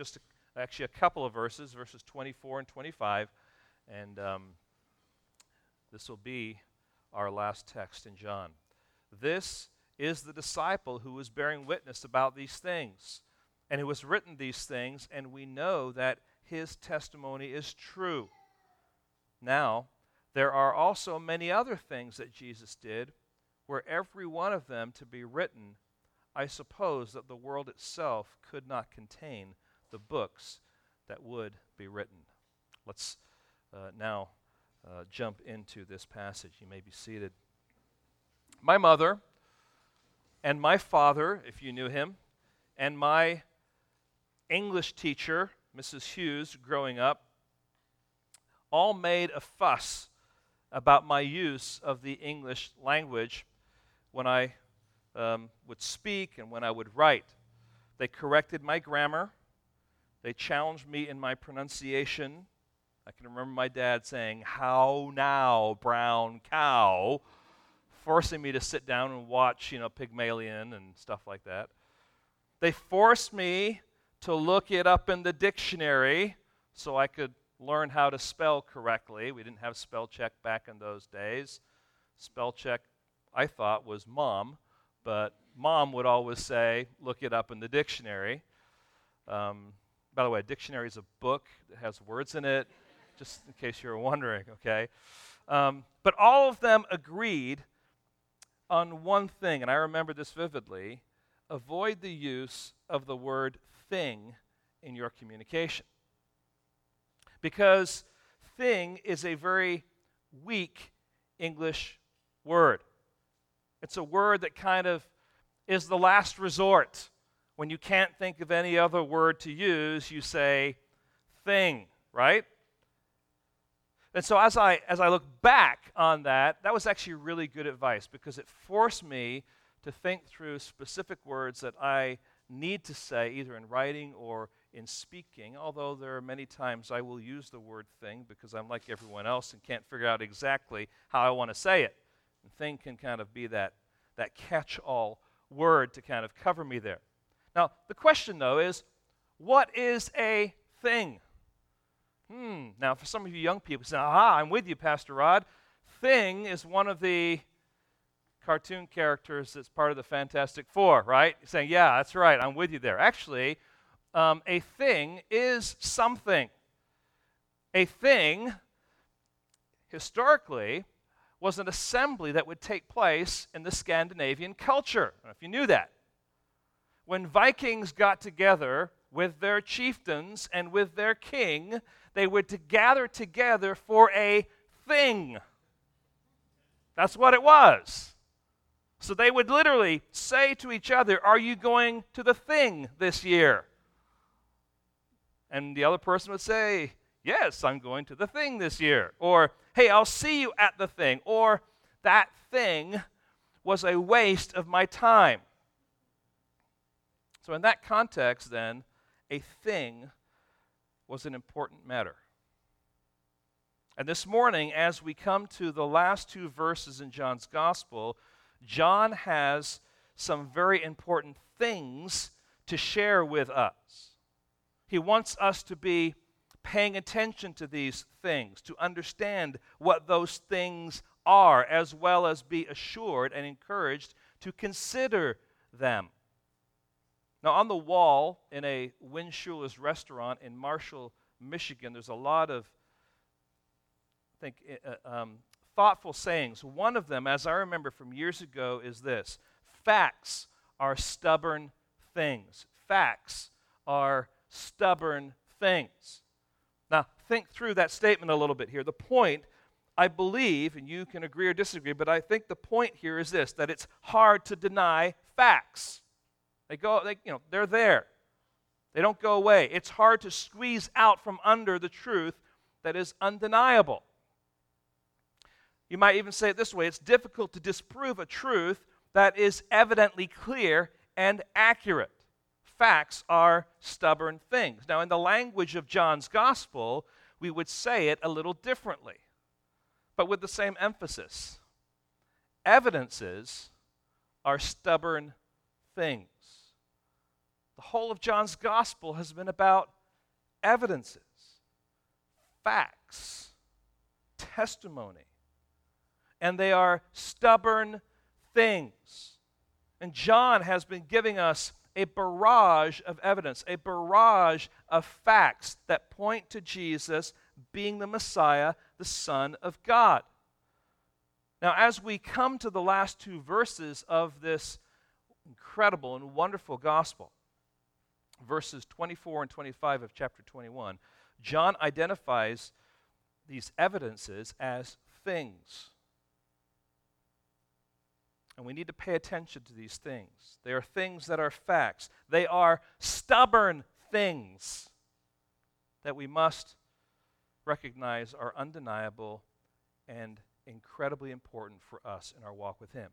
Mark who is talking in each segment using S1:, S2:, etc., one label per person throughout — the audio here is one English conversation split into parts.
S1: just a, actually a couple of verses, verses 24 and 25. And um, this will be our last text in John. This is the disciple who was bearing witness about these things and who has written these things, and we know that his testimony is true. Now, there are also many other things that Jesus did, were every one of them to be written, I suppose that the world itself could not contain the books that would be written. Let's uh, now uh, jump into this passage. You may be seated. My mother and my father, if you knew him, and my English teacher, Mrs. Hughes, growing up, all made a fuss about my use of the English language when I um, would speak and when I would write. They corrected my grammar. They challenged me in my pronunciation. I can remember my dad saying, How now, brown cow? forcing me to sit down and watch, you know, Pygmalion and stuff like that. They forced me to look it up in the dictionary so I could learn how to spell correctly. We didn't have spell check back in those days. Spell check, I thought, was mom, but mom would always say, look it up in the dictionary. Um, by the way, a dictionary is a book that has words in it, just in case you were wondering, okay? Um, but all of them agreed on one thing, and I remember this vividly avoid the use of the word thing in your communication. Because thing is a very weak English word. It's a word that kind of is the last resort. When you can't think of any other word to use, you say thing, right? And so as I as I look back on that, that was actually really good advice because it forced me to think through specific words that I need to say either in writing or in speaking, although there are many times I will use the word thing because I'm like everyone else and can't figure out exactly how I want to say it. And thing can kind of be that, that catch all word to kind of cover me there. Now, the question though is what is a thing? Hmm. Now, for some of you young people, say, aha, I'm with you, Pastor Rod. Thing is one of the cartoon characters that's part of the Fantastic Four, right? You're saying, yeah, that's right, I'm with you there. Actually, um, a thing is something. A thing, historically, was an assembly that would take place in the Scandinavian culture. if you knew that. When Vikings got together with their chieftains and with their king, they would to gather together for a thing. That's what it was. So they would literally say to each other, Are you going to the thing this year? And the other person would say, Yes, I'm going to the thing this year. Or, Hey, I'll see you at the thing. Or, That thing was a waste of my time. So, in that context, then, a thing was an important matter. And this morning, as we come to the last two verses in John's Gospel, John has some very important things to share with us. He wants us to be paying attention to these things, to understand what those things are, as well as be assured and encouraged to consider them. Now, on the wall in a Win Schuler's restaurant in Marshall, Michigan, there's a lot of, I think, uh, um, thoughtful sayings. One of them, as I remember from years ago, is this Facts are stubborn things. Facts are stubborn things. Now, think through that statement a little bit here. The point, I believe, and you can agree or disagree, but I think the point here is this that it's hard to deny facts. They go, they, you know, they're there. They don't go away. It's hard to squeeze out from under the truth that is undeniable. You might even say it this way it's difficult to disprove a truth that is evidently clear and accurate. Facts are stubborn things. Now, in the language of John's gospel, we would say it a little differently, but with the same emphasis. Evidences are stubborn things. The whole of John's gospel has been about evidences, facts, testimony. And they are stubborn things. And John has been giving us a barrage of evidence, a barrage of facts that point to Jesus being the Messiah, the Son of God. Now, as we come to the last two verses of this incredible and wonderful gospel, verses 24 and 25 of chapter 21, John identifies these evidences as things. And we need to pay attention to these things. They are things that are facts, they are stubborn things that we must recognize are undeniable and incredibly important for us in our walk with Him.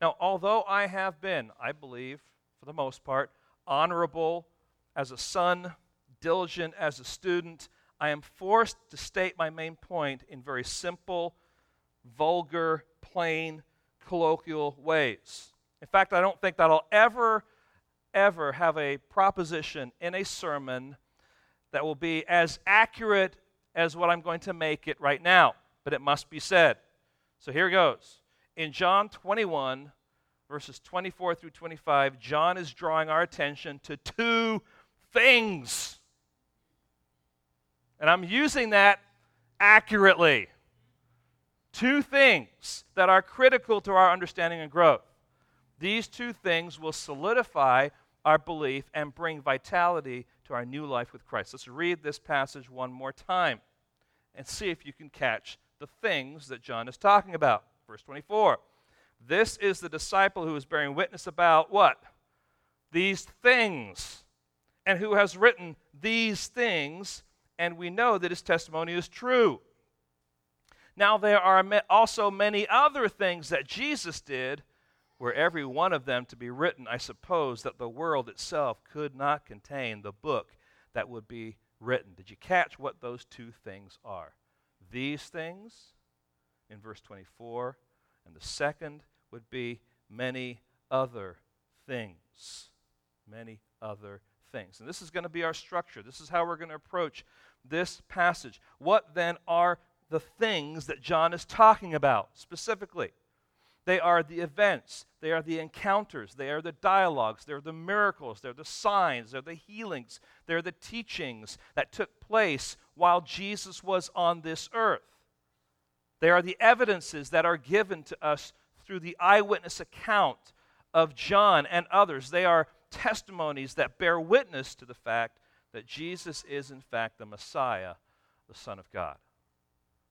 S1: Now, although I have been, I believe, for the most part, honorable as a son, diligent as a student, I am forced to state my main point in very simple, vulgar, plain, colloquial ways. In fact, I don't think that I'll ever, ever have a proposition in a sermon that will be as accurate as what I'm going to make it right now, but it must be said. So here goes. In John 21, verses 24 through 25, John is drawing our attention to two things. And I'm using that accurately two things that are critical to our understanding and growth. These two things will solidify our belief and bring vitality to our new life with Christ. Let's read this passage one more time and see if you can catch the things that John is talking about. Verse 24. This is the disciple who is bearing witness about what? These things. And who has written these things, and we know that his testimony is true. Now, there are also many other things that Jesus did, were every one of them to be written, I suppose that the world itself could not contain the book that would be written. Did you catch what those two things are? These things in verse 24, and the second would be many other things. Many other things. And this is going to be our structure. This is how we're going to approach this passage. What then are the things that John is talking about specifically. They are the events, they are the encounters, they are the dialogues, they're the miracles, they're the signs, they're the healings, they're the teachings that took place while Jesus was on this earth. They are the evidences that are given to us through the eyewitness account of John and others. They are testimonies that bear witness to the fact that Jesus is, in fact, the Messiah, the Son of God.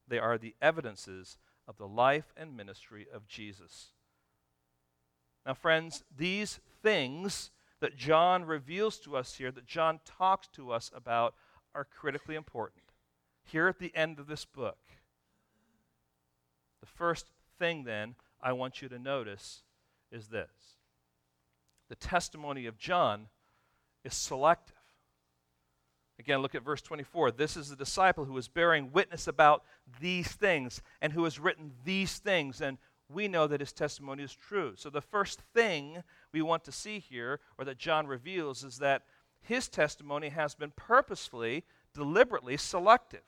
S1: They are the evidences of the life and ministry of Jesus. Now, friends, these things that John reveals to us here, that John talks to us about, are critically important. Here at the end of this book, the first thing then I want you to notice is this the testimony of John is selective. Again, look at verse 24. This is the disciple who is bearing witness about these things and who has written these things, and we know that his testimony is true. So, the first thing we want to see here, or that John reveals, is that his testimony has been purposefully, deliberately selective.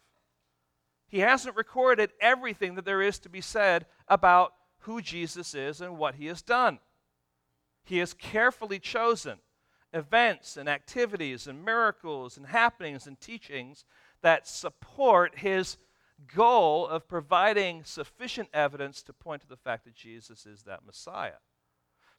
S1: He hasn't recorded everything that there is to be said about who Jesus is and what he has done. He has carefully chosen events and activities and miracles and happenings and teachings that support his goal of providing sufficient evidence to point to the fact that Jesus is that Messiah.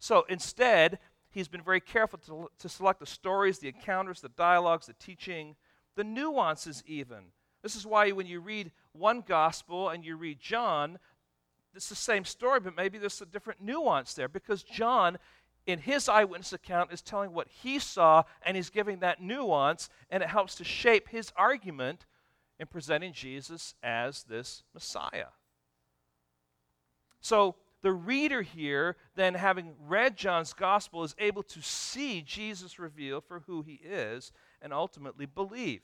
S1: So instead, he's been very careful to, to select the stories, the encounters, the dialogues, the teaching, the nuances, even. This is why when you read one gospel and you read John, it's the same story, but maybe there's a different nuance there because John in his eyewitness account is telling what he saw and he's giving that nuance and it helps to shape his argument in presenting Jesus as this Messiah. So the reader here, then having read John's gospel, is able to see Jesus revealed for who he is and ultimately believe.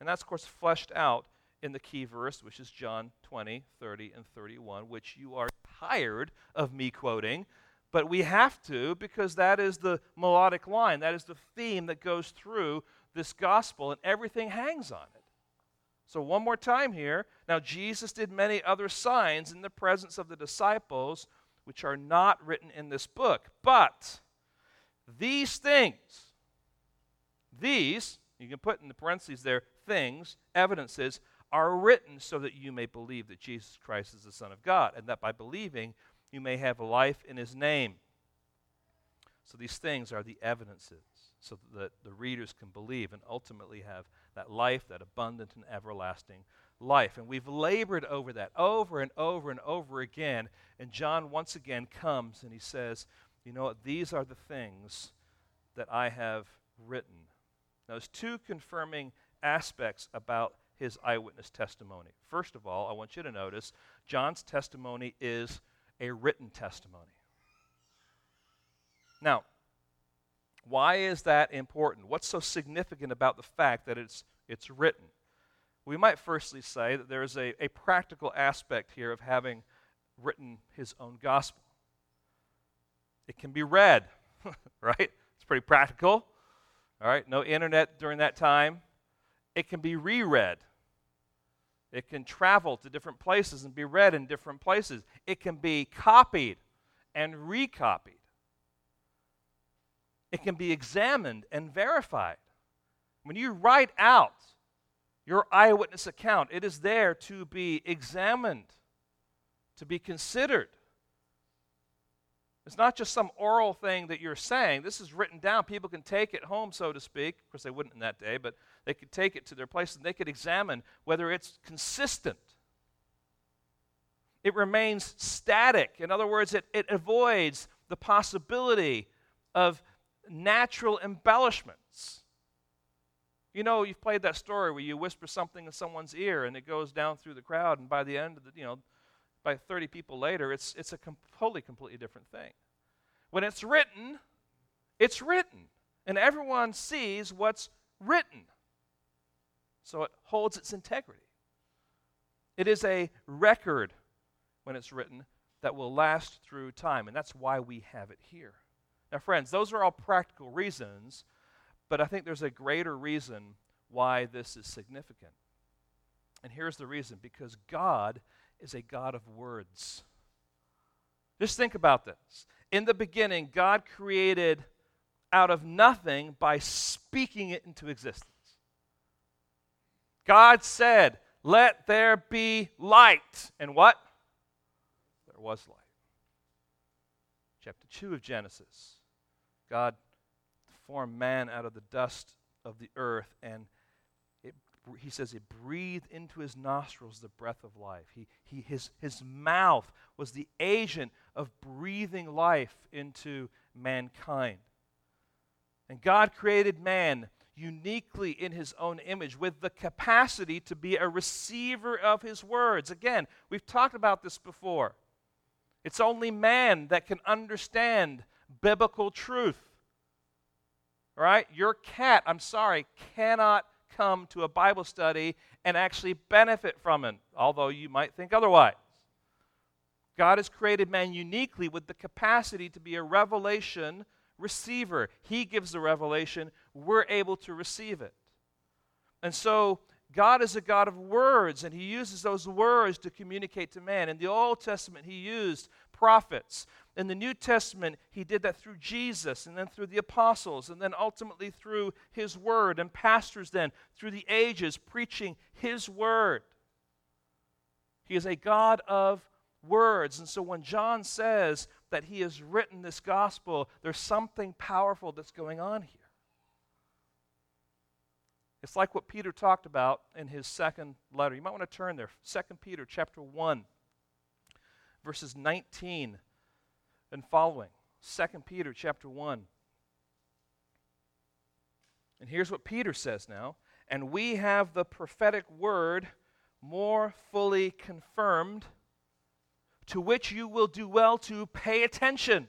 S1: And that's, of course, fleshed out in the key verse, which is John 20, 30, and 31, which you are tired of me quoting But we have to because that is the melodic line, that is the theme that goes through this gospel, and everything hangs on it. So, one more time here. Now, Jesus did many other signs in the presence of the disciples, which are not written in this book. But these things, these, you can put in the parentheses there, things, evidences, are written so that you may believe that Jesus Christ is the Son of God, and that by believing you may have life in his name. So these things are the evidences so that the readers can believe and ultimately have that life, that abundant and everlasting life. And we've labored over that over and over and over again. And John once again comes and he says, You know what? These are the things that I have written. Now, there's two confirming aspects about his eyewitness testimony. First of all, I want you to notice John's testimony is a written testimony. Now, why is that important? What's so significant about the fact that it's, it's written? We might firstly say that there is a, a practical aspect here of having written his own gospel. It can be read, right? It's pretty practical. All right, no internet during that time. It can be reread. It can travel to different places and be read in different places. It can be copied and recopied. It can be examined and verified. When you write out your eyewitness account, it is there to be examined, to be considered. It's not just some oral thing that you're saying. This is written down. People can take it home, so to speak. Of course, they wouldn't in that day, but they could take it to their place and they could examine whether it's consistent. It remains static. In other words, it, it avoids the possibility of natural embellishments. You know, you've played that story where you whisper something in someone's ear and it goes down through the crowd, and by the end of the, you know, by 30 people later, it's, it's a completely, completely different thing. When it's written, it's written, and everyone sees what's written. So it holds its integrity. It is a record when it's written that will last through time, and that's why we have it here. Now, friends, those are all practical reasons, but I think there's a greater reason why this is significant. And here's the reason because God is a God of words. Just think about this. In the beginning, God created out of nothing by speaking it into existence. God said, Let there be light. And what? There was light. Chapter 2 of Genesis. God formed man out of the dust of the earth, and it, he says it breathed into his nostrils the breath of life. He, he, his, his mouth was the agent of breathing life into mankind. And God created man uniquely in his own image with the capacity to be a receiver of his words. Again, we've talked about this before. It's only man that can understand biblical truth. Right? Your cat, I'm sorry, cannot come to a Bible study and actually benefit from it, although you might think otherwise. God has created man uniquely with the capacity to be a revelation receiver. He gives the revelation, we're able to receive it. And so God is a God of words, and He uses those words to communicate to man. In the Old Testament, He used prophets. In the New Testament, he did that through Jesus and then through the apostles and then ultimately through his word and pastors then through the ages preaching his word. He is a God of words. And so when John says that he has written this gospel, there's something powerful that's going on here. It's like what Peter talked about in his second letter. You might want to turn there. 2 Peter chapter 1 verses 19 and following. 2 Peter chapter 1. And here's what Peter says now. And we have the prophetic word more fully confirmed, to which you will do well to pay attention,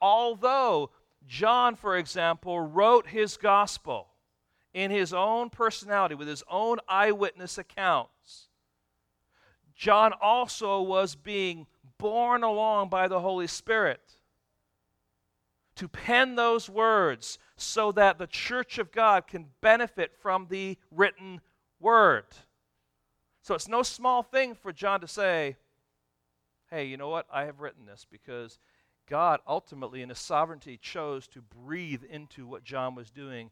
S1: although John, for example, wrote his gospel in his own personality, with his own eyewitness accounts, John also was being borne along by the Holy Spirit to pen those words so that the church of God can benefit from the written word. So it's no small thing for John to say, hey, you know what? I have written this because God ultimately, in his sovereignty, chose to breathe into what John was doing,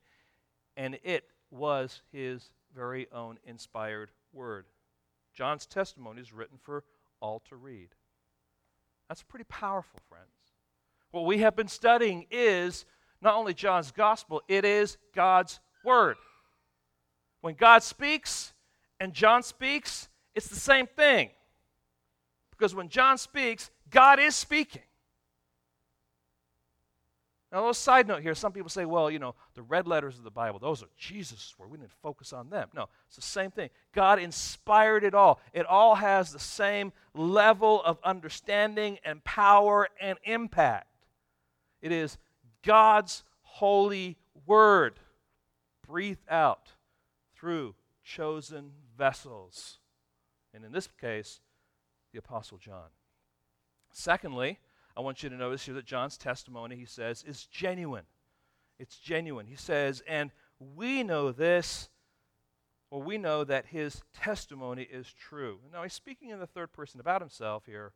S1: and it was his very own inspired word. John's testimony is written for all to read. That's pretty powerful, friends. What we have been studying is not only John's gospel, it is God's word. When God speaks and John speaks, it's the same thing. Because when John speaks, God is speaking. Now, a little side note here some people say, well, you know, the red letters of the Bible, those are Jesus' word. We need to focus on them. No, it's the same thing. God inspired it all. It all has the same level of understanding and power and impact. It is God's holy word breathed out through chosen vessels. And in this case, the Apostle John. Secondly, I want you to notice here that John's testimony, he says, is genuine. It's genuine. He says, and we know this, or we know that his testimony is true. Now, he's speaking in the third person about himself here.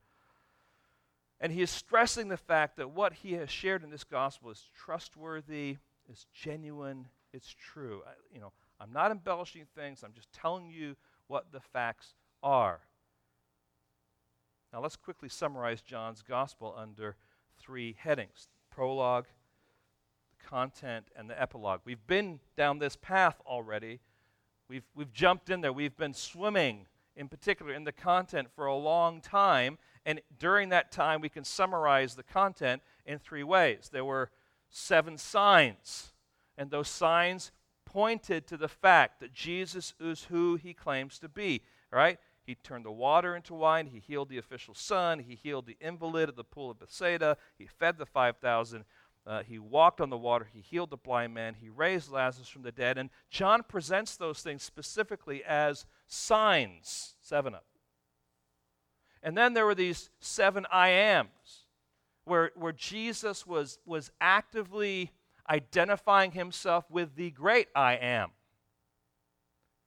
S1: And he is stressing the fact that what he has shared in this gospel is trustworthy, is genuine, it's true. I, you know, I'm not embellishing things, I'm just telling you what the facts are. Now, let's quickly summarize John's gospel under three headings prologue, the content, and the epilogue. We've been down this path already. We've, we've jumped in there. We've been swimming, in particular, in the content for a long time. And during that time, we can summarize the content in three ways. There were seven signs, and those signs pointed to the fact that Jesus is who he claims to be, right? He turned the water into wine. He healed the official son. He healed the invalid at the pool of Bethsaida. He fed the 5,000. Uh, he walked on the water. He healed the blind man. He raised Lazarus from the dead. And John presents those things specifically as signs, seven of them. And then there were these seven I ams, where, where Jesus was, was actively identifying himself with the great I am.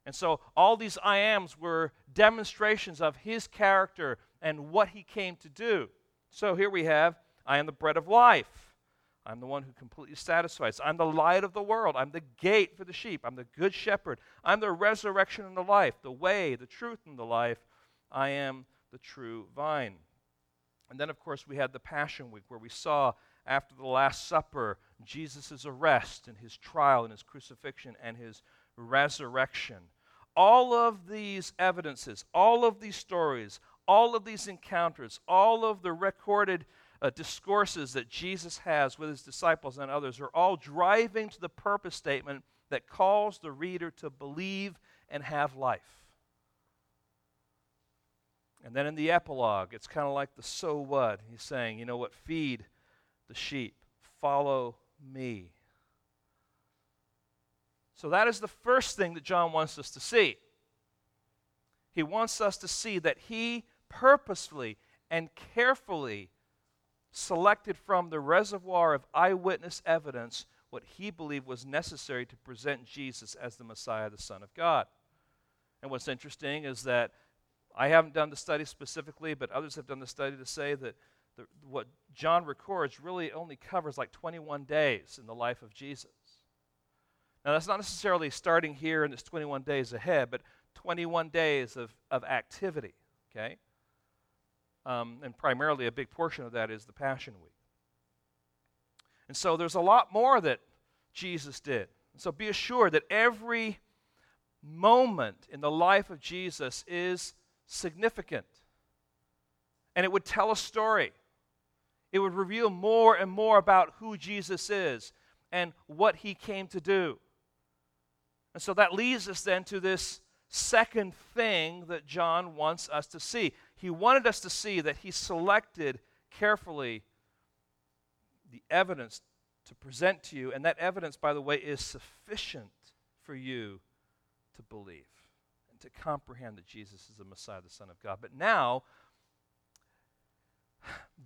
S1: And so all these I ams were demonstrations of his character and what he came to do. So here we have I am the bread of life. I'm the one who completely satisfies. I'm the light of the world. I'm the gate for the sheep. I'm the good shepherd. I'm the resurrection and the life, the way, the truth, and the life. I am the true vine. And then, of course, we had the Passion Week where we saw after the Last Supper Jesus' arrest and his trial and his crucifixion and his resurrection. All of these evidences, all of these stories, all of these encounters, all of the recorded uh, discourses that Jesus has with his disciples and others are all driving to the purpose statement that calls the reader to believe and have life. And then in the epilogue, it's kind of like the so what. He's saying, you know what, feed the sheep, follow me. So that is the first thing that John wants us to see. He wants us to see that he purposefully and carefully selected from the reservoir of eyewitness evidence what he believed was necessary to present Jesus as the Messiah, the Son of God. And what's interesting is that I haven't done the study specifically, but others have done the study to say that the, what John records really only covers like 21 days in the life of Jesus. Now, that's not necessarily starting here in this 21 days ahead, but 21 days of, of activity, okay? Um, and primarily a big portion of that is the Passion Week. And so there's a lot more that Jesus did. And so be assured that every moment in the life of Jesus is significant. And it would tell a story. It would reveal more and more about who Jesus is and what he came to do. And so that leads us then to this second thing that John wants us to see. He wanted us to see that he selected carefully the evidence to present to you, and that evidence, by the way, is sufficient for you to believe and to comprehend that Jesus is the Messiah, the Son of God. But now,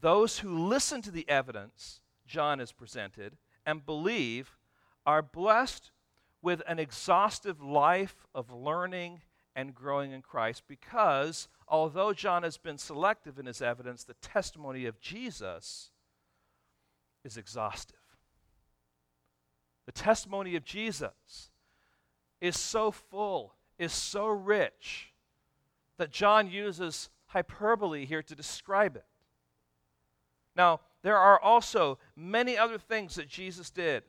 S1: those who listen to the evidence John has presented and believe are blessed with an exhaustive life of learning and growing in Christ because although John has been selective in his evidence, the testimony of Jesus is exhaustive. The testimony of Jesus is so full, is so rich, that John uses hyperbole here to describe it. Now, there are also many other things that Jesus did.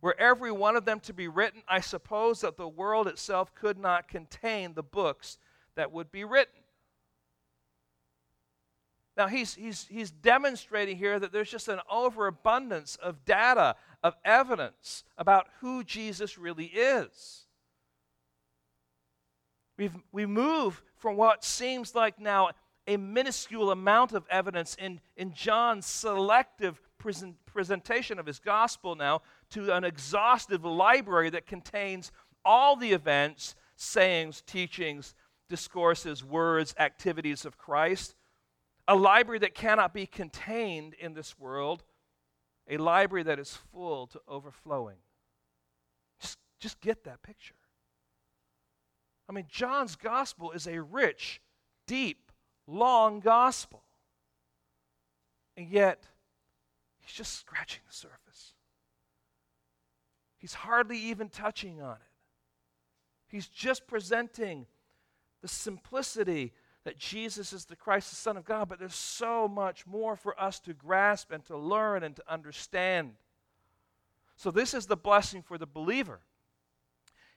S1: Were every one of them to be written, I suppose that the world itself could not contain the books that would be written. Now, he's, he's, he's demonstrating here that there's just an overabundance of data, of evidence about who Jesus really is. We've, we move from what seems like now a minuscule amount of evidence in, in John's selective present, presentation of his gospel now to an exhaustive library that contains all the events, sayings, teachings, discourses, words, activities of Christ. A library that cannot be contained in this world, a library that is full to overflowing. Just, just get that picture. I mean, John's gospel is a rich, deep, long gospel. And yet, he's just scratching the surface. He's hardly even touching on it. He's just presenting the simplicity that Jesus is the Christ, the Son of God, but there's so much more for us to grasp and to learn and to understand. So, this is the blessing for the believer.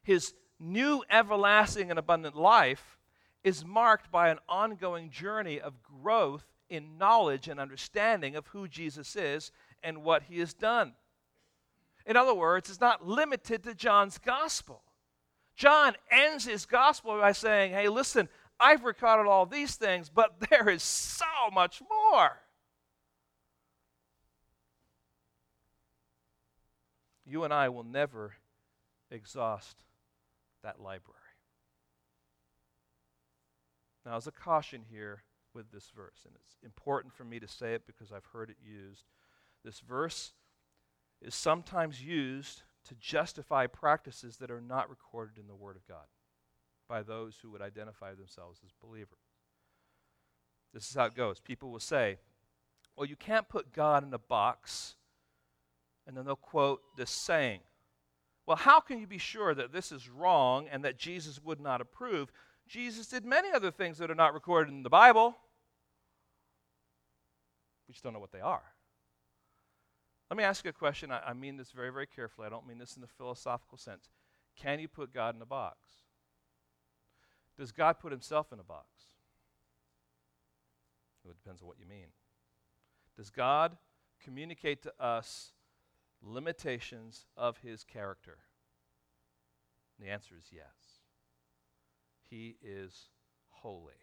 S1: His new everlasting and abundant life is marked by an ongoing journey of growth in knowledge and understanding of who Jesus is and what he has done. In other words, it's not limited to John's gospel. John ends his gospel by saying, Hey, listen, I've recorded all these things, but there is so much more. You and I will never exhaust that library. Now, as a caution here with this verse, and it's important for me to say it because I've heard it used, this verse is sometimes used to justify practices that are not recorded in the Word of God by those who would identify themselves as believers. This is how it goes. People will say, well, you can't put God in a box, and then they'll quote this saying. Well, how can you be sure that this is wrong and that Jesus would not approve? Jesus did many other things that are not recorded in the Bible. We just don't know what they are. Let me ask you a question. I, I, mean this very, very carefully. I don't mean this in the philosophical sense. Can you put God in a box? Does God put himself in a box? Well, it depends on what you mean. Does God communicate to us limitations of his character? And the answer is yes. He is holy.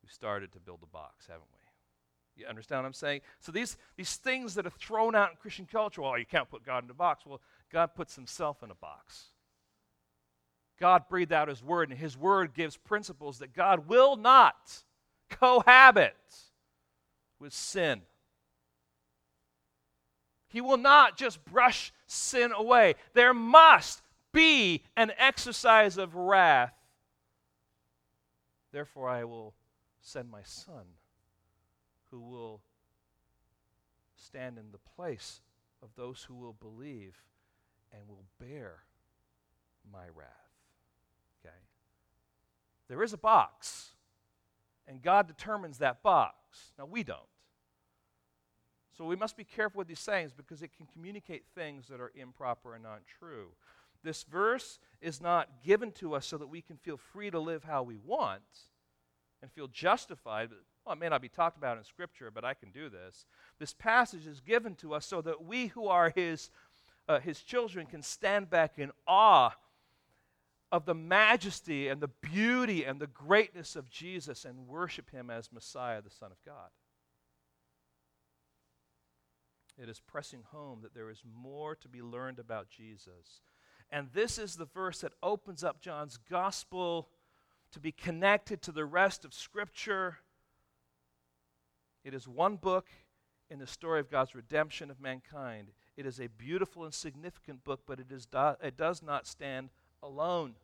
S1: We started to build a box, haven't we? You understand what I'm saying? So these, these things that are thrown out in Christian culture, well, you can't put God in a box. Well, God puts himself in a box. God breathed out his word, and his word gives principles that God will not cohabit with sin. He will not just brush sin away. There must be an exercise of wrath. Therefore, I will send my son who will stand in the place of those who will believe and will bear my wrath. Okay? There is a box, and God determines that box. Now, we don't. So we must be careful with these sayings because it can communicate things that are improper and not true. This verse is not given to us so that we can feel free to live how we want and feel justified, Well, it may not be talked about in Scripture, but I can do this. This passage is given to us so that we who are His, uh, his children can stand back in awe of the majesty and the beauty and the greatness of Jesus and worship Him as Messiah, the Son of God. It is pressing home that there is more to be learned about Jesus. And this is the verse that opens up John's gospel to be connected to the rest of Scripture. It is one book in the story of God's redemption of mankind. It is a beautiful and significant book, but it, is do, it does not stand alone.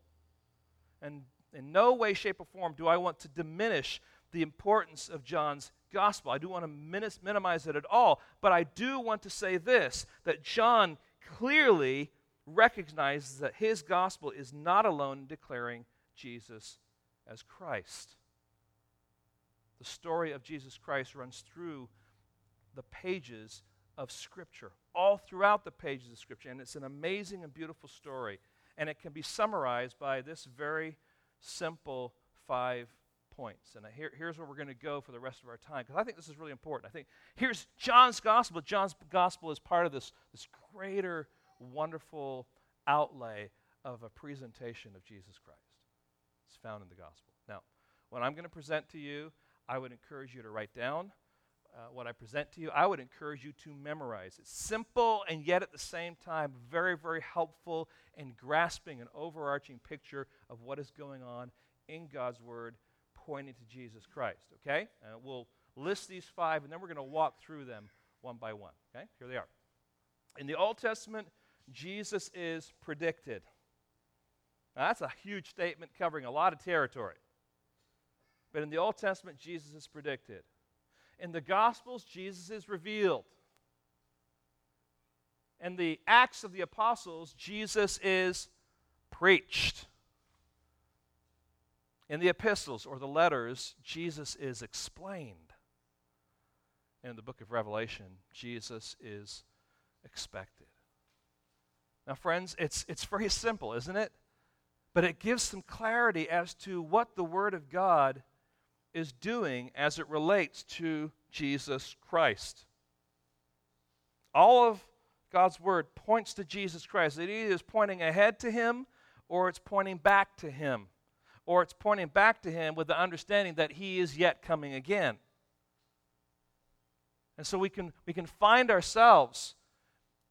S1: And in no way, shape, or form do I want to diminish the importance of John's gospel. I do want to minimize it at all, but I do want to say this that John clearly recognizes that his gospel is not alone in declaring Jesus as Christ. The story of Jesus Christ runs through the pages of Scripture, all throughout the pages of Scripture, and it's an amazing and beautiful story. And it can be summarized by this very simple five points. And here, here's where we're going to go for the rest of our time, because I think this is really important. I think here's John's gospel. John's gospel is part of this, this greater wonderful outlay of a presentation of Jesus Christ. It's found in the gospel. Now, what I'm going to present to you, I would encourage you to write down. Uh, what I present to you, I would encourage you to memorize. It's simple and yet at the same time very, very helpful in grasping an overarching picture of what is going on in God's Word pointing to Jesus Christ. Okay? And we'll list these five and then we're going to walk through them one by one. Okay? Here they are. In the Old Testament, Jesus is predicted. Now, that's a huge statement covering a lot of territory. But in the Old Testament, Jesus is predicted. In the Gospels, Jesus is revealed. In the Acts of the Apostles, Jesus is preached. In the epistles or the letters, Jesus is explained. In the book of Revelation, Jesus is expected. Now, friends, it's, it's very simple, isn't it? But it gives some clarity as to what the Word of God is doing as it relates to Jesus Christ. All of God's Word points to Jesus Christ. It either is pointing ahead to Him or it's pointing back to Him. Or it's pointing back to Him with the understanding that He is yet coming again. And so we can, we can find ourselves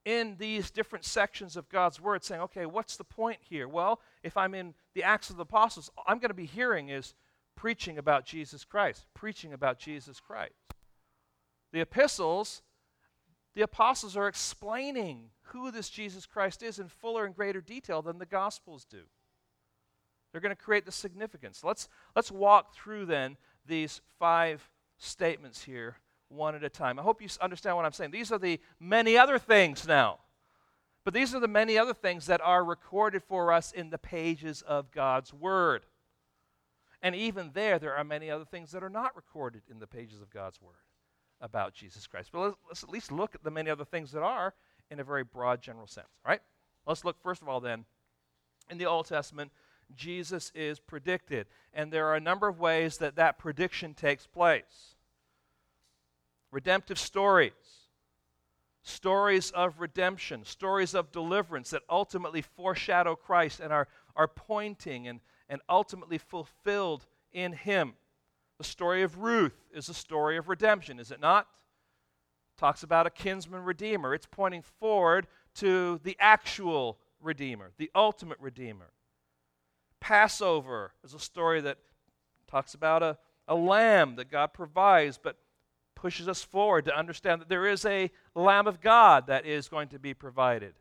S1: in these different sections of God's Word saying, okay, what's the point here? Well, if I'm in the Acts of the Apostles, I'm going to be hearing is preaching about Jesus Christ, preaching about Jesus Christ. The epistles, the apostles are explaining who this Jesus Christ is in fuller and greater detail than the Gospels do. They're going to create the significance. Let's, let's walk through then these five statements here one at a time. I hope you understand what I'm saying. These are the many other things now. But these are the many other things that are recorded for us in the pages of God's Word. And even there, there are many other things that are not recorded in the pages of God's Word about Jesus Christ. But let's, let's at least look at the many other things that are in a very broad, general sense. All right? Let's look, first of all, then, in the Old Testament, Jesus is predicted. And there are a number of ways that that prediction takes place redemptive stories, stories of redemption, stories of deliverance that ultimately foreshadow Christ and are, are pointing and, and ultimately fulfilled in Him. The story of Ruth is a story of redemption, is it not? Talks about a kinsman redeemer. It's pointing forward to the actual redeemer, the ultimate redeemer. Passover is a story that talks about a, a lamb that God provides, but pushes us forward to understand that there is a Lamb of God that is going to be provided.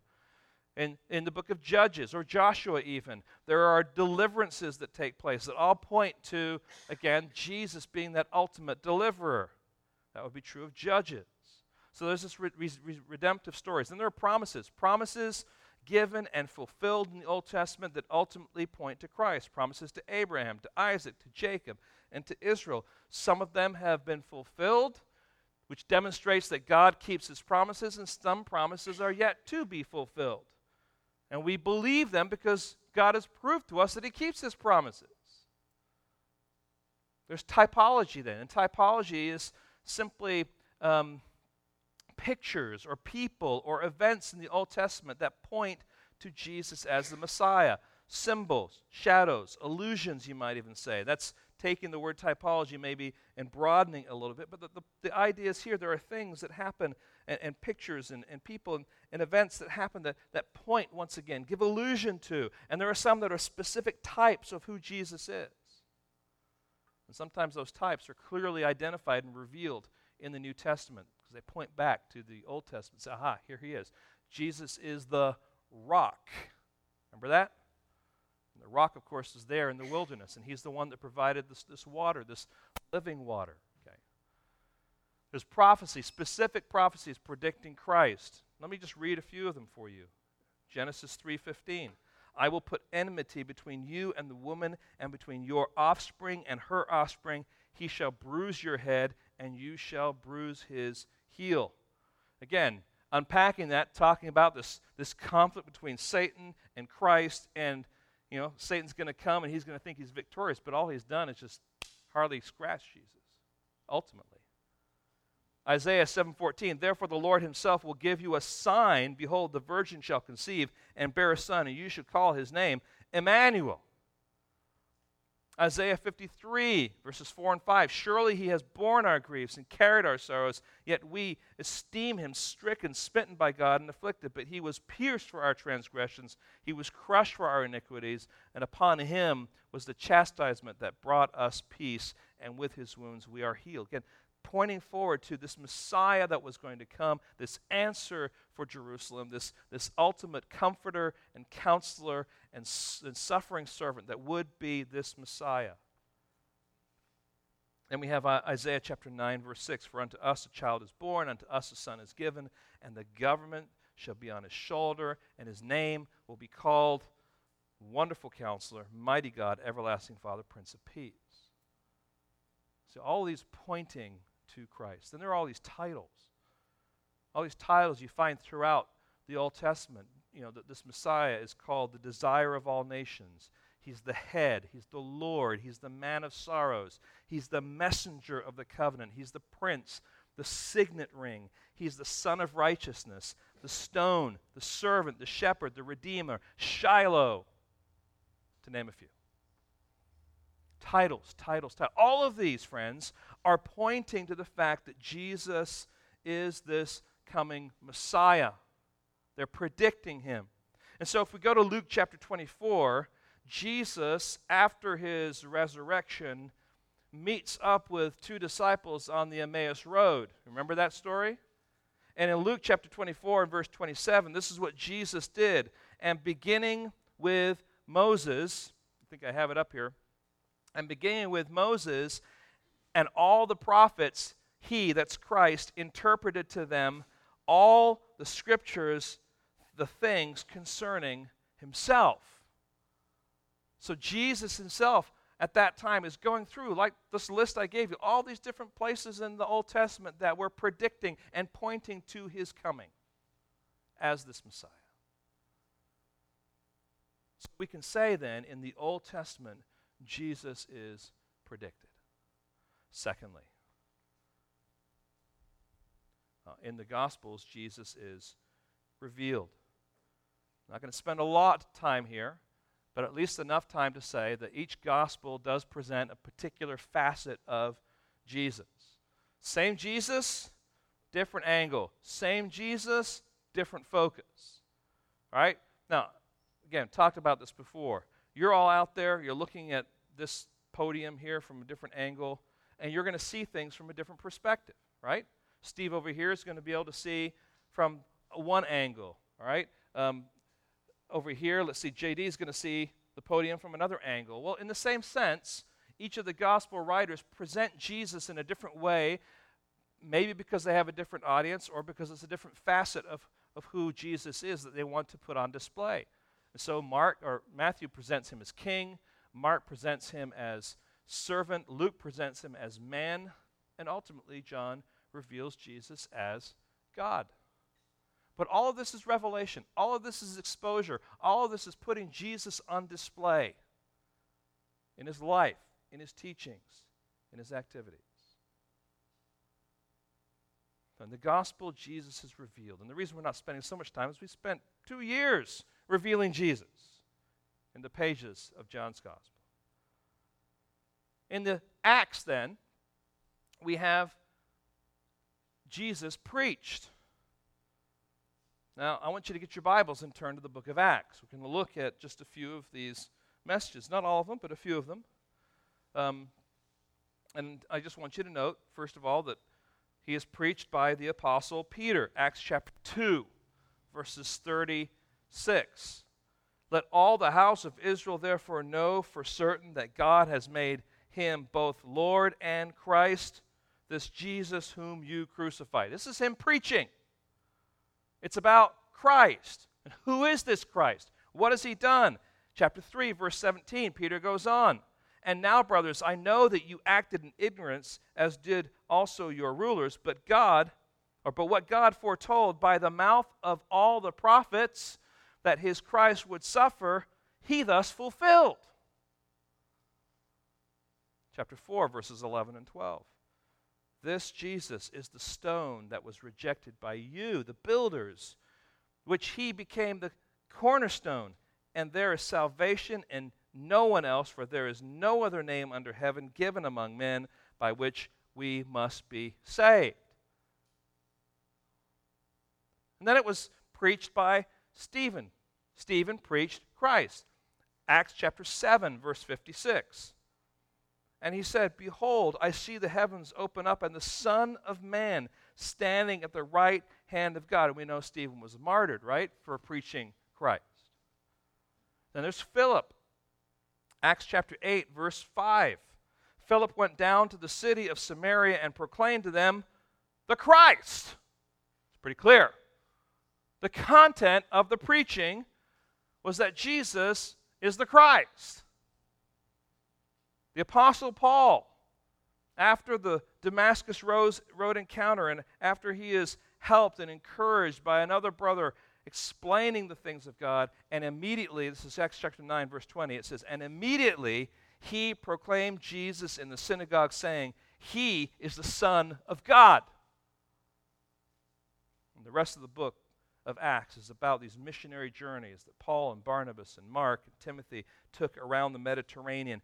S1: In, in the book of Judges or Joshua, even, there are deliverances that take place that all point to, again, Jesus being that ultimate deliverer. That would be true of Judges. So there's this re- re- redemptive stories. And there are promises. Promises given and fulfilled in the Old Testament that ultimately point to Christ. Promises to Abraham, to Isaac, to Jacob, and to Israel. Some of them have been fulfilled, which demonstrates that God keeps his promises, and some promises are yet to be fulfilled. And we believe them because God has proved to us that he keeps his promises. There's typology then, and typology is simply um, pictures or people or events in the Old Testament that point to Jesus as the Messiah. Symbols, shadows, illusions, you might even say. That's taking the word typology maybe and broadening a little bit. But the, the, the idea is here there are things that happen and, and pictures and, and people and, and events that happen that, that point, once again, give allusion to. And there are some that are specific types of who Jesus is. And sometimes those types are clearly identified and revealed in the New Testament because they point back to the Old Testament. Say, aha, here he is. Jesus is the rock. Remember that? And the rock, of course, is there in the wilderness, and he's the one that provided this, this water, this living water. There's prophecy, specific prophecies predicting Christ. Let me just read a few of them for you. Genesis 3:15. I will put enmity between you and the woman, and between your offspring and her offspring. He shall bruise your head, and you shall bruise his heel. Again, unpacking that, talking about this, this conflict between Satan and Christ, and you know, Satan's going to come and he's going to think he's victorious, but all he's done is just hardly scratch Jesus, ultimately. Isaiah 7:14 Therefore the Lord himself will give you a sign behold the virgin shall conceive and bear a son and you shall call his name Emmanuel Isaiah 53, verses 4 and 5. Surely he has borne our griefs and carried our sorrows, yet we esteem him stricken, smitten by God, and afflicted. But he was pierced for our transgressions, he was crushed for our iniquities, and upon him was the chastisement that brought us peace, and with his wounds we are healed. Again, pointing forward to this Messiah that was going to come, this answer for Jerusalem, this, this ultimate comforter and counselor and, and suffering servant that would be this Messiah. And we have uh, Isaiah chapter 9, verse 6 For unto us a child is born, unto us a son is given, and the government shall be on his shoulder, and his name will be called Wonderful Counselor, Mighty God, Everlasting Father, Prince of Peace. So, all these pointing to Christ. Then there are all these titles. All these titles you find throughout the Old Testament. You know, that this Messiah is called the desire of all nations. He's the head. He's the Lord. He's the man of sorrows. He's the messenger of the covenant. He's the prince, the signet ring. He's the son of righteousness, the stone, the servant, the shepherd, the redeemer, Shiloh, to name a few. Titles, titles, titles. All of these, friends, are pointing to the fact that Jesus is this coming Messiah. They're predicting him. And so if we go to Luke chapter 24, Jesus, after his resurrection, meets up with two disciples on the Emmaus Road. Remember that story? And in Luke chapter 24 and verse 27, this is what Jesus did. And beginning with Moses, I think I have it up here, and beginning with Moses and all the prophets, he, that's Christ, interpreted to them all the scriptures, the things concerning himself. So Jesus himself at that time is going through, like this list I gave you, all these different places in the Old Testament that were predicting and pointing to his coming as this Messiah. So we can say then, in the Old Testament, Jesus is predicted. Secondly, uh, in the Gospels, Jesus is revealed. I'm not going to spend a lot of time here, but at least enough time to say that each Gospel does present a particular facet of Jesus. Same Jesus, different angle. Same Jesus, different focus. All right? Now, again, talked about this before. You're all out there, you're looking at this podium here from a different angle and you're going to see things from a different perspective, right? Steve over here is going to be able to see from one angle, all right? Um, over here, let's see, JD is going to see the podium from another angle. Well, in the same sense, each of the gospel writers present Jesus in a different way, maybe because they have a different audience or because it's a different facet of, of who Jesus is that they want to put on display. And so Mark or Matthew presents him as king, Mark presents him as servant. Luke presents him as man. And ultimately, John reveals Jesus as God. But all of this is revelation. All of this is exposure. All of this is putting Jesus on display in his life, in his teachings, in his activities. And the gospel Jesus is revealed. And the reason we're not spending so much time is we spent two years revealing Jesus in the pages of John's gospel. In the Acts, then, we have Jesus preached. Now, I want you to get your Bibles and turn to the book of Acts. We're going to look at just a few of these messages. Not all of them, but a few of them. Um, and I just want you to note, first of all, that he is preached by the apostle Peter, Acts chapter 2, verses 36. Let all the house of Israel therefore know for certain that God has made him both Lord and Christ, this Jesus whom you crucified. This is him preaching. It's about Christ. And who is this Christ? What has he done? Chapter 3, verse 17, Peter goes on. And now, brothers, I know that you acted in ignorance, as did also your rulers, but God, or but what God foretold by the mouth of all the prophets that his Christ would suffer, he thus fulfilled. Chapter 4, verses 11 and 12. This Jesus is the stone that was rejected by you, the builders, which he became the cornerstone. And there is salvation in no one else, for there is no other name under heaven given among men by which we must be saved. And then it was preached by Stephen. Stephen preached Christ. Acts chapter 7, verse 56. And he said, Behold, I see the heavens open up and the Son of Man standing at the right hand of God. And we know Stephen was martyred, right, for preaching Christ. Then there's Philip. Acts chapter 8, verse 5. Philip went down to the city of Samaria and proclaimed to them the Christ. It's pretty clear. The content of the preaching was that Jesus is the Christ. The Apostle Paul, after the Damascus Road encounter and after he is helped and encouraged by another brother explaining the things of God, and immediately, this is Acts chapter 9, verse 20, it says, And immediately he proclaimed Jesus in the synagogue, saying, He is the Son of God. And the rest of the book of Acts is about these missionary journeys that Paul and Barnabas and Mark and Timothy took around the Mediterranean.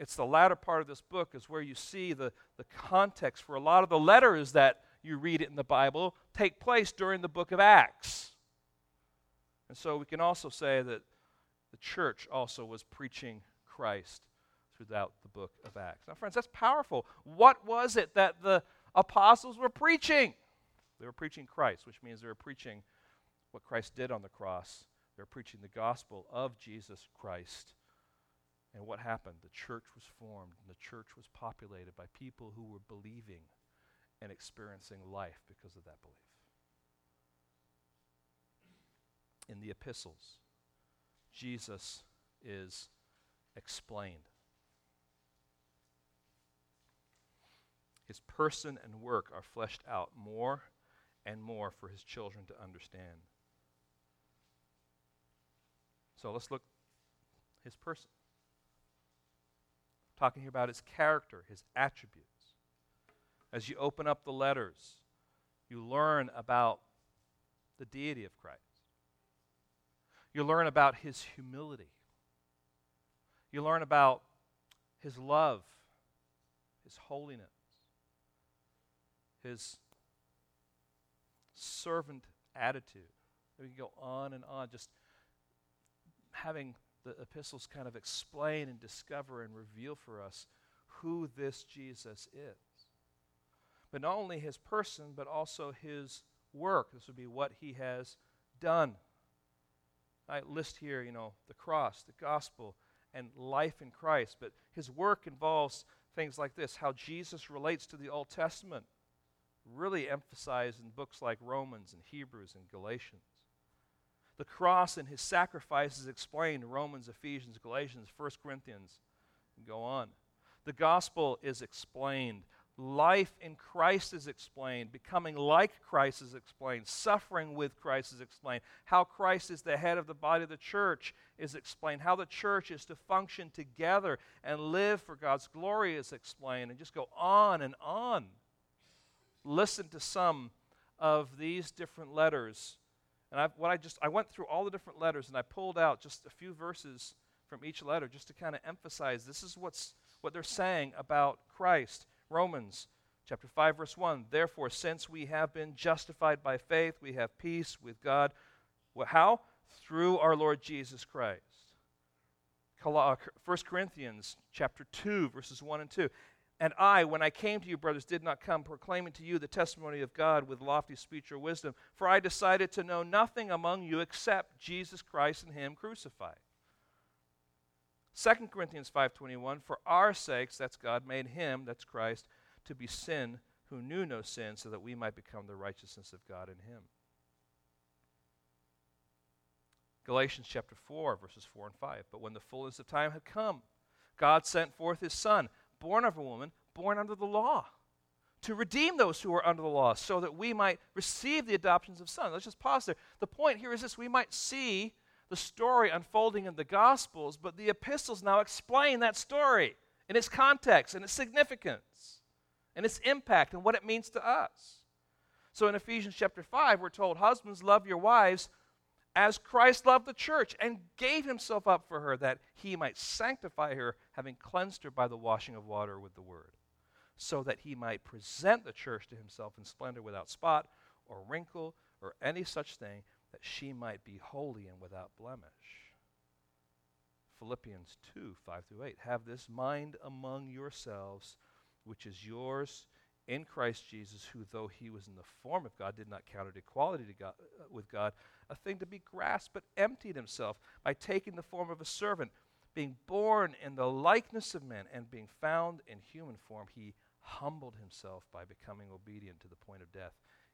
S1: It's the latter part of this book is where you see the, the context for a lot of the letters that you read it in the Bible take place during the book of Acts. And so we can also say that the church also was preaching Christ throughout the book of Acts. Now, friends, that's powerful. What was it that the apostles were preaching? They were preaching Christ, which means they were preaching what Christ did on the cross. They were preaching the gospel of Jesus Christ. And what happened? The church was formed, and the church was populated by people who were believing and experiencing life because of that belief. In the epistles, Jesus is explained. His person and work are fleshed out more and more for his children to understand. So let's look his person. Talking here about his character, his attributes. As you open up the letters, you learn about the deity of Christ. You learn about his humility. You learn about his love, his holiness, his servant attitude. We can go on and on, just having the epistles kind of explain and discover and reveal for us who this Jesus is. But not only his person, but also his work. This would be what he has done. I list here, you know, the cross, the gospel, and life in Christ. But his work involves things like this how Jesus relates to the Old Testament, really emphasized in books like Romans and Hebrews and Galatians. The cross and his sacrifice is explained in Romans, Ephesians, Galatians, 1 Corinthians, and go on. The gospel is explained life in Christ is explained, becoming like Christ is explained, suffering with Christ is explained, how Christ is the head of the body of the church is explained, how the church is to function together and live for God's glory is explained, and just go on and on. Listen to some of these different letters. And I, what I just I went through all the different letters and I pulled out just a few verses from each letter just to kind of emphasize this is what's what they're saying about Christ. Romans chapter 5 verse 1 Therefore since we have been justified by faith we have peace with God. How? Through our Lord Jesus Christ. 1 uh, Corinthians chapter 2 verses 1 and 2 and I, when I came to you, brothers, did not come proclaiming to you the testimony of God with lofty speech or wisdom, for I decided to know nothing among you except Jesus Christ and Him crucified. 2 Corinthians 5:21 For our sakes that's God made him that's Christ to be sin who knew no sin so that we might become the righteousness of God in him. Galatians chapter 4 verses 4 and 5 But when the fullness of time had come God sent forth his son born of a woman born under the law to redeem those who are under the law so that we might receive the adoptions of sons. Let's just pause there. The point here is this we might see the story unfolding in the Gospels, but the epistles now explain that story in its context and its significance and its impact and what it means to us. So in Ephesians chapter 5, we're told, Husbands, love your wives as Christ loved the church and gave himself up for her that he might sanctify her, having cleansed her by the washing of water with the word, so that he might present the church to himself in splendor without spot or wrinkle or any such thing that she might be holy and without blemish. Philippians 2 5 through 8. Have this mind among yourselves, which is yours in Christ Jesus, who, though he was in the form of God, did not count it equality God, uh, with God a thing to be grasped, but emptied himself by taking the form of a servant, being born in the likeness of men, and being found in human form. He humbled himself by becoming obedient to the point of death,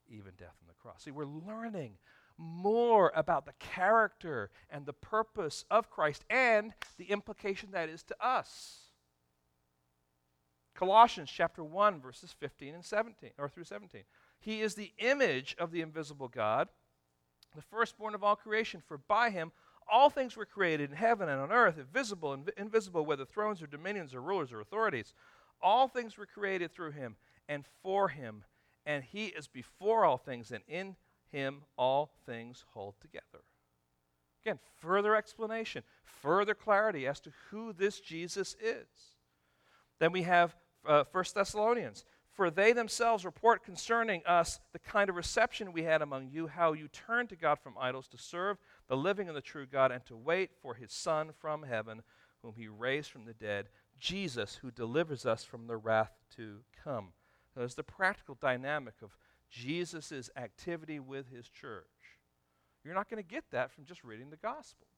S1: even death on the cross. See, we're learning more about the character and the purpose of Christ and the implication that is to us. Colossians chapter 1 verses 15 and 17 or through 17. He is the image of the invisible God, the firstborn of all creation for by him all things were created in heaven and on earth, visible and invisible, whether thrones or dominions or rulers or authorities. All things were created through him and for him, and he is before all things, and in him all things hold together. Again, further explanation, further clarity as to who this Jesus is. Then we have uh, 1 Thessalonians. For they themselves report concerning us the kind of reception we had among you, how you turned to God from idols to serve the living and the true God, and to wait for his Son from heaven, whom he raised from the dead, Jesus, who delivers us from the wrath to come. There's the practical dynamic of Jesus' activity with his church. You're not going to get that from just reading the Gospels.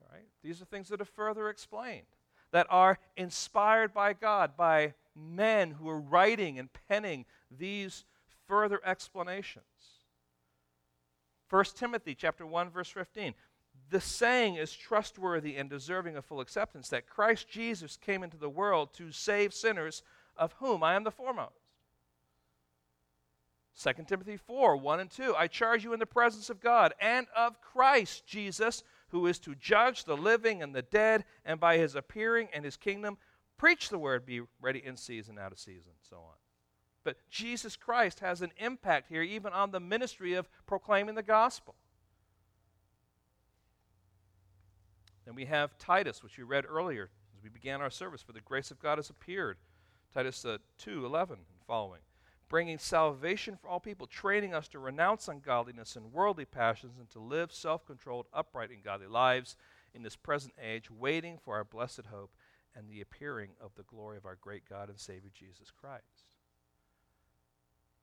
S1: All right? These are things that are further explained, that are inspired by God, by men who are writing and penning these further explanations. 1 Timothy chapter 1 verse 15 the saying is trustworthy and deserving of full acceptance that Christ Jesus came into the world to save sinners of whom I am the foremost 2 Timothy 4 1 and 2. I charge you in the presence of God and of Christ Jesus, who is to judge the living and the dead, and by his appearing and his kingdom, preach the word, be ready in season, out of season, so on. But Jesus Christ has an impact here, even on the ministry of proclaiming the gospel. Then we have Titus, which we read earlier as we began our service. For the grace of God has appeared. Titus uh, 2 11 and following bringing salvation for all people, training us to renounce ungodliness and worldly passions and to live self controlled, upright, and godly lives in this present age, waiting for our blessed hope and the appearing of the glory of our great God and Savior Jesus Christ.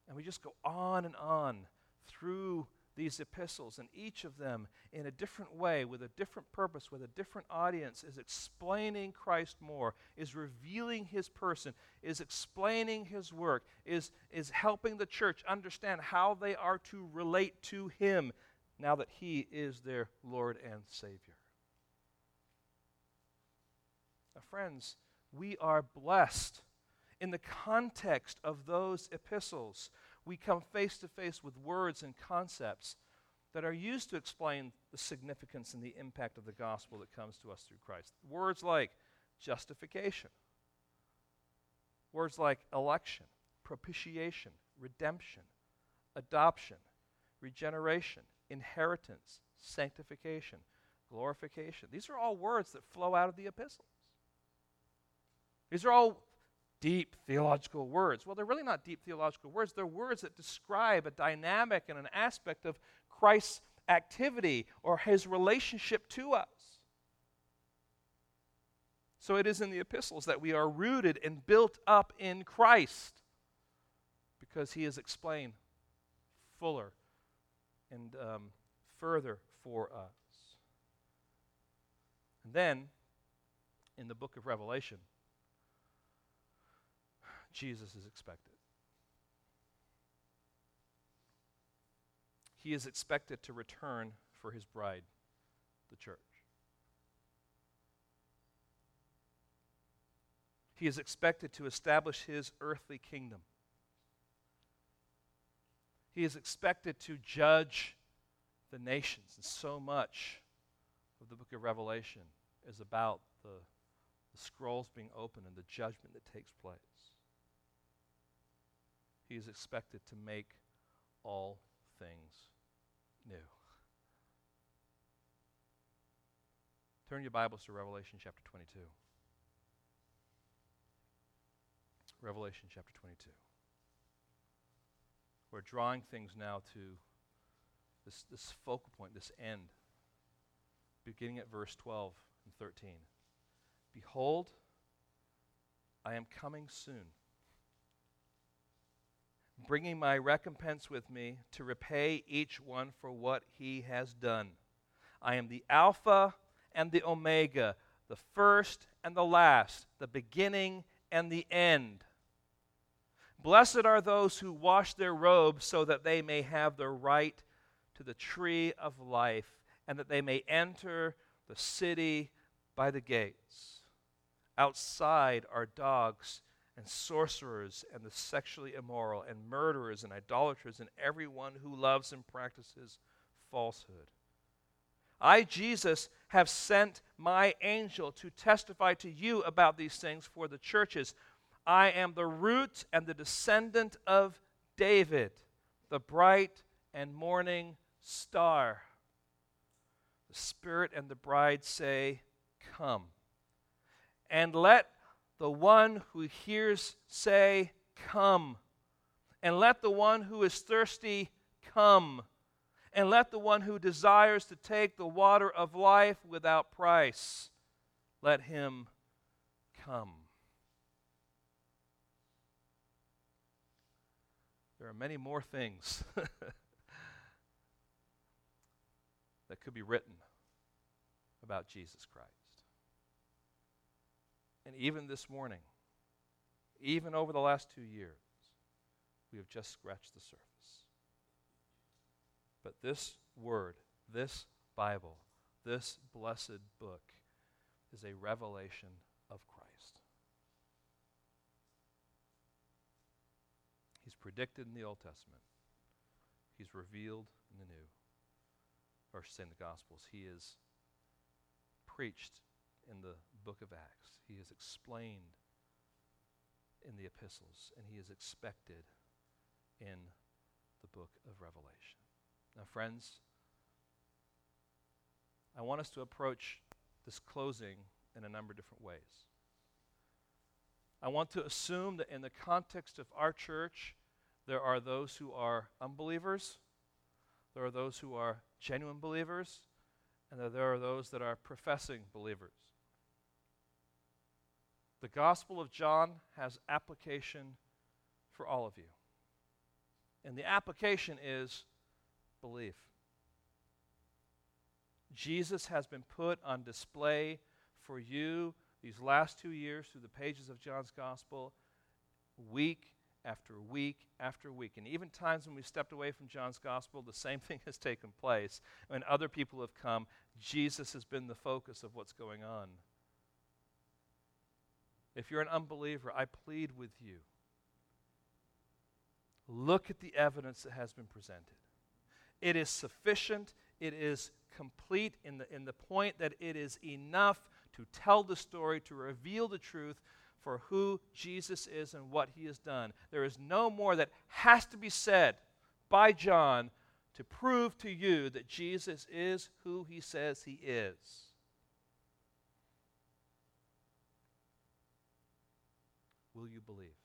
S1: And we just go on and on through these epistles, and each of them, in a different way, with a different purpose, with a different audience, is explaining Christ more, is revealing his person, is explaining his work, is, is helping the church understand how they are to relate to him now that he is their Lord and Savior. Now, friends, we are blessed in the context of those epistles, we come face to face with words and concepts that are used to explain the significance and the impact of the gospel that comes to us through Christ. Words like justification, words like election, propitiation, redemption, adoption, regeneration, inheritance, sanctification, glorification. These are all words that flow out of the epistles. These are all deep theological words. Well, they're really not deep theological words. They're words that describe a dynamic and an aspect of Christ's activity or his relationship to us. So it is in the epistles that we are rooted and built up in Christ because he is explained fuller and um, further for us. And then in the book of Revelation, Jesus is expected. He is expected to return for his bride, the church. He is expected to establish his earthly kingdom. He is expected to judge the nations. And so much of the book of Revelation is about the, the scrolls being opened and the judgment that takes place. He is expected to make all things new. Turn your Bibles to Revelation chapter 22. Revelation chapter 22. We're drawing things now to this, this focal point, this end, beginning at verse 12 and 13. Behold, I am coming soon bringing my recompense with me to repay each one for what he has done. I am the Alpha and the Omega, the first and the last, the beginning and the end. Blessed are those who wash their robes so that they may have the right to the tree of life and that they may enter the city by the gates. Outside are dogs and sorcerers and the sexually immoral and murderers and idolaters and everyone who loves and practices falsehood. I, Jesus, have sent my angel to testify to you about these things for the churches. I am the root and the descendant of David, the bright and morning star. The Spirit and the bride say, Come. And let the one who hears say, Come. And let the one who is thirsty come. And let the one who desires to take the water of life without price, let him come. There are many more things that could be written about Jesus Christ. And even this morning, even over the last two years, we have just scratched the surface. But this word, this Bible, this blessed book is a revelation of Christ. He's predicted in the Old Testament, He's revealed in the New, or in the Gospels. He is preached in the book of Acts. He is explained in the epistles, and he is expected in the book of Revelation. Now, friends, I want us to approach this closing in a number of different ways. I want to assume that in the context of our church, there are those who are unbelievers, there are those who are genuine believers, and there are those that are professing believers. The Gospel of John has application for all of you. And the application is belief. Jesus has been put on display for you these last two years through the pages of John's Gospel, week after week after week. And even times when we stepped away from John's Gospel, the same thing has taken place. When other people have come, Jesus has been the focus of what's going on. If you're an unbeliever, I plead with you. Look at the evidence that has been presented. It is sufficient, it is complete in the, in the point that it is enough to tell the story, to reveal the truth for who Jesus is and what he has done. There is no more that has to be said by John to prove to you that Jesus is who he says he is. Will you believe?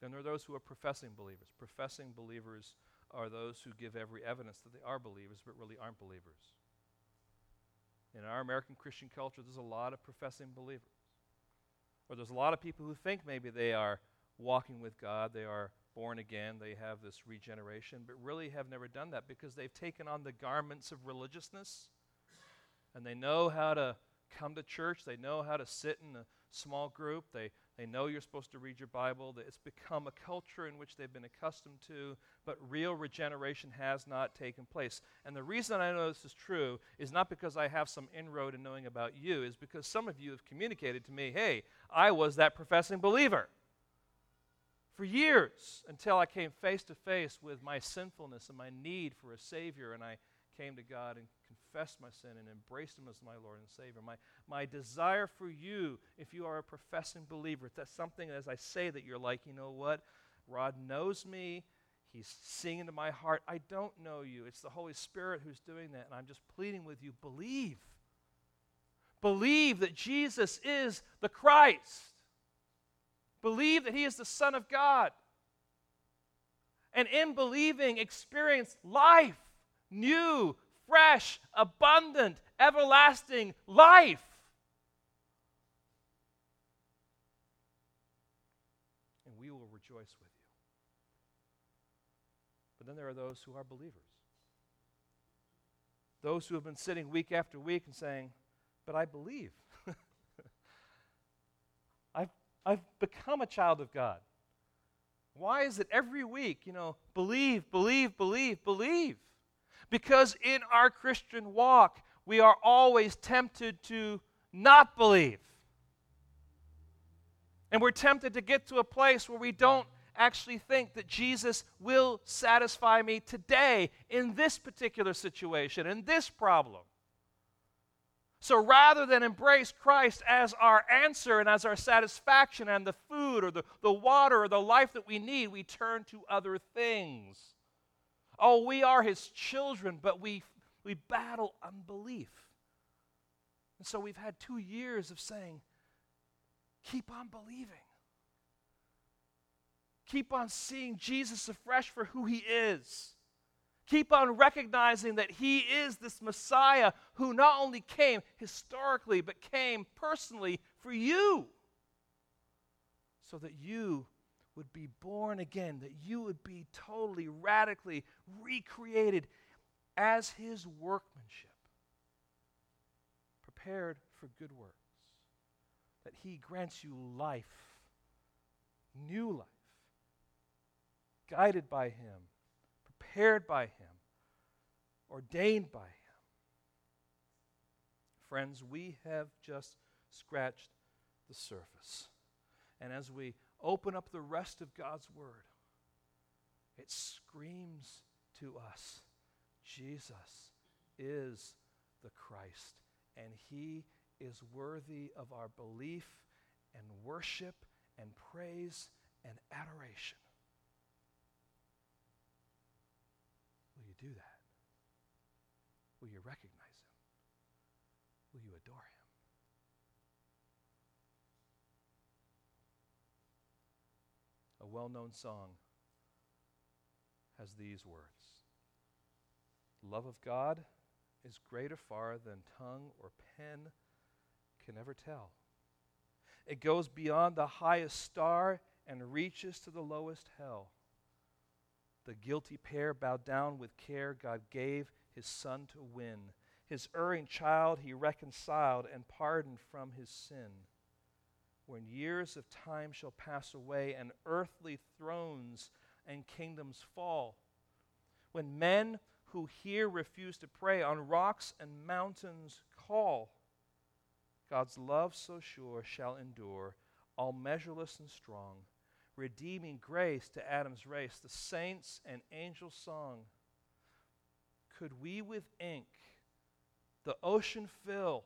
S1: Then there are those who are professing believers. Professing believers are those who give every evidence that they are believers but really aren't believers. In our American Christian culture, there's a lot of professing believers. Or there's a lot of people who think maybe they are walking with God, they are born again, they have this regeneration, but really have never done that because they've taken on the garments of religiousness and they know how to come to church, they know how to sit in a small group, they, they know you're supposed to read your Bible. It's become a culture in which they've been accustomed to, but real regeneration has not taken place. And the reason I know this is true is not because I have some inroad in knowing about you, is because some of you have communicated to me, hey, I was that professing believer for years until I came face to face with my sinfulness and my need for a Savior, and I came to God and confessed my sin and embraced Him as my Lord and Savior. My, my desire for you, if you are a professing believer, that's something as I say that you're like, you know what? Rod knows me. He's seeing into my heart. I don't know you. It's the Holy Spirit who's doing that. And I'm just pleading with you believe. Believe that Jesus is the Christ. Believe that He is the Son of God. And in believing, experience life, new, fresh, abundant, everlasting life. And we will rejoice with you. But then there are those who are believers. Those who have been sitting week after week and saying, But I believe. I've, I've become a child of God. Why is it every week, you know, believe, believe, believe, believe? Because in our Christian walk, we are always tempted to not believe. And we're tempted to get to a place where we don't actually think that Jesus will satisfy me today in this particular situation, in this problem. So rather than embrace Christ as our answer and as our satisfaction and the food or the, the water or the life that we need, we turn to other things. Oh, we are his children, but we, we battle unbelief. And so we've had two years of saying, keep on believing. Keep on seeing Jesus afresh for who he is. Keep on recognizing that he is this Messiah who not only came historically, but came personally for you so that you would be born again, that you would be totally, radically recreated as his workmanship, prepared for good works, that he grants you life, new life, guided by him, prepared by him, ordained by him. Friends, we have just scratched the surface. And as we open up the rest of God's Word, it screams to us Jesus is the Christ, and He is worthy of our belief and worship and praise and adoration. Will you do that? Will you recognize Him? Will you adore Him? a well known song has these words Love of God is greater far than tongue or pen can ever tell. It goes beyond the highest star and reaches to the lowest hell. The guilty pair bowed down with care God gave his son to win. His erring child he reconciled and pardoned from his sin when years of time shall pass away and earthly thrones and kingdoms fall. When men who here refuse to pray on rocks and mountains call, God's love so sure shall endure, all measureless and strong, redeeming grace to Adam's race, the saints and angels' song. Could we with ink the ocean fill,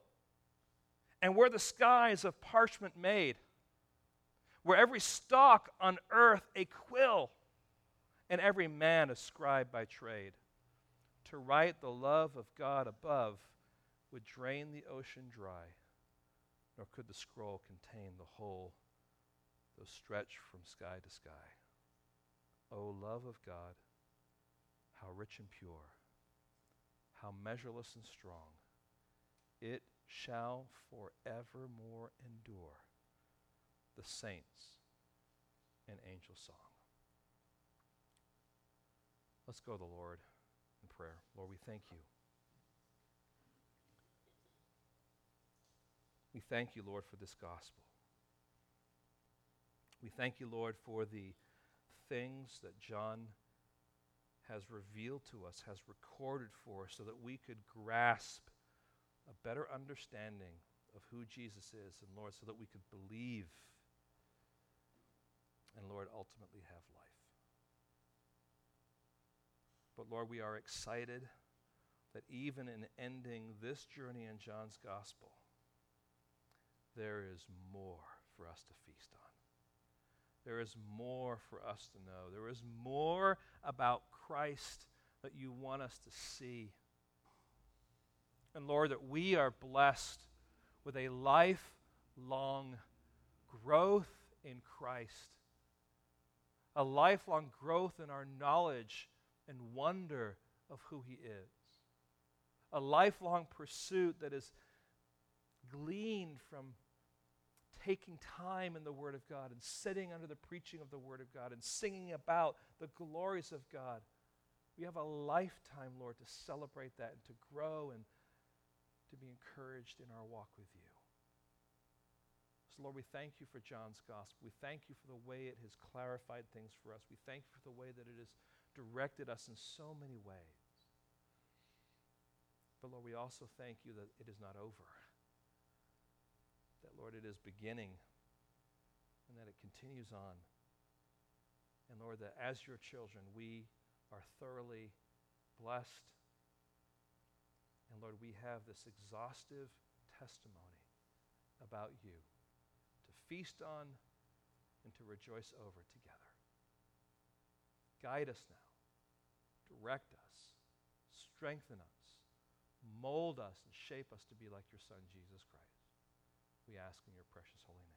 S1: and where the skies of parchment made, where every stalk on earth a quill, and every man a scribe by trade, to write the love of God above would drain the ocean dry nor could the scroll contain the whole, though stretched from sky to sky. O love of God, how rich and pure, how measureless and strong, it shall forevermore endure the saints and angel song. Let's go to the Lord in prayer. Lord, we thank you. We thank you, Lord, for this gospel. We thank you, Lord, for the things that John has revealed to us, has recorded for us, so that we could grasp a better understanding of who Jesus is, and Lord, so that we could believe and, Lord, ultimately have life. But, Lord, we are excited that even in ending this journey in John's gospel, there is more for us to feast on. There is more for us to know. There is more about Christ that you want us to see. And Lord, that we are blessed with a lifelong growth in Christ, a lifelong growth in our knowledge and wonder of who He is, a lifelong pursuit that is gleaned from taking time in the Word of God and sitting under the preaching of the Word of God and singing about the glories of God. We have a lifetime, Lord, to celebrate that and to grow and to be encouraged in our walk with you. So, Lord, we thank you for John's gospel. We thank you for the way it has clarified things for us. We thank you for the way that it has directed us in so many ways. But, Lord, we also thank you that it is not over that, Lord, it is beginning and that it continues on. And, Lord, that as your children, we are thoroughly blessed. And, Lord, we have this exhaustive testimony about you to feast on and to rejoice over together. Guide us now, direct us, strengthen us, mold us, and shape us to be like your Son, Jesus Christ. We ask in your precious holy name.